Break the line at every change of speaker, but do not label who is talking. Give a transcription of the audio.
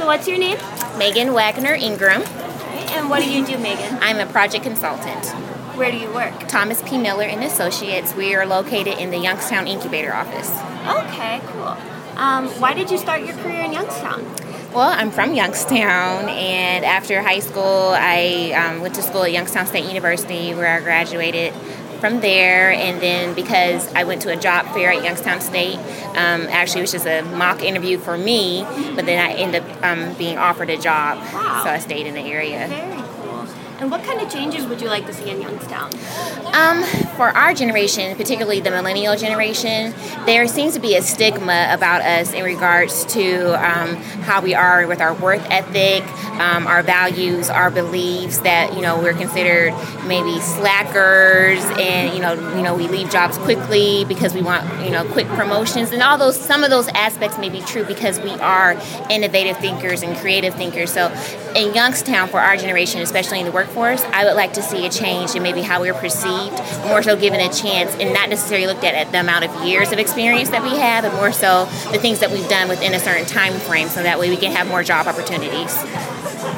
So, what's your name?
Megan Wagner Ingram.
And what do you do, Megan?
I'm a project consultant.
Where do you work?
Thomas P. Miller and Associates. We are located in the Youngstown Incubator office.
Okay, cool. Um, why did you start your career in Youngstown?
Well, I'm from Youngstown, and after high school, I um, went to school at Youngstown State University, where I graduated from there. And then because I went to a job fair at Youngstown State, um, actually, it was just a mock interview for me, but then I ended up um, being offered a job,
Wow.
so I stayed in the area.
And what kind of changes would you like to see in Youngstown?
Um, for our generation, particularly the millennial generation, there seems to be a stigma about us in regards to um, how we are with our worth ethic, um, our values, our beliefs. That you know we're considered maybe slackers, and you know you know we leave jobs quickly because we want you know quick promotions, and all those some of those aspects may be true because we are innovative thinkers and creative thinkers. So in Youngstown, for our generation, especially in the workforce, I would like to see a change in maybe how we're perceived, more so given a chance, and not necessarily looked at at the amount of years of experience that we have, and more so the things that we've done within a certain time frame, so that way we can have more job opportunities.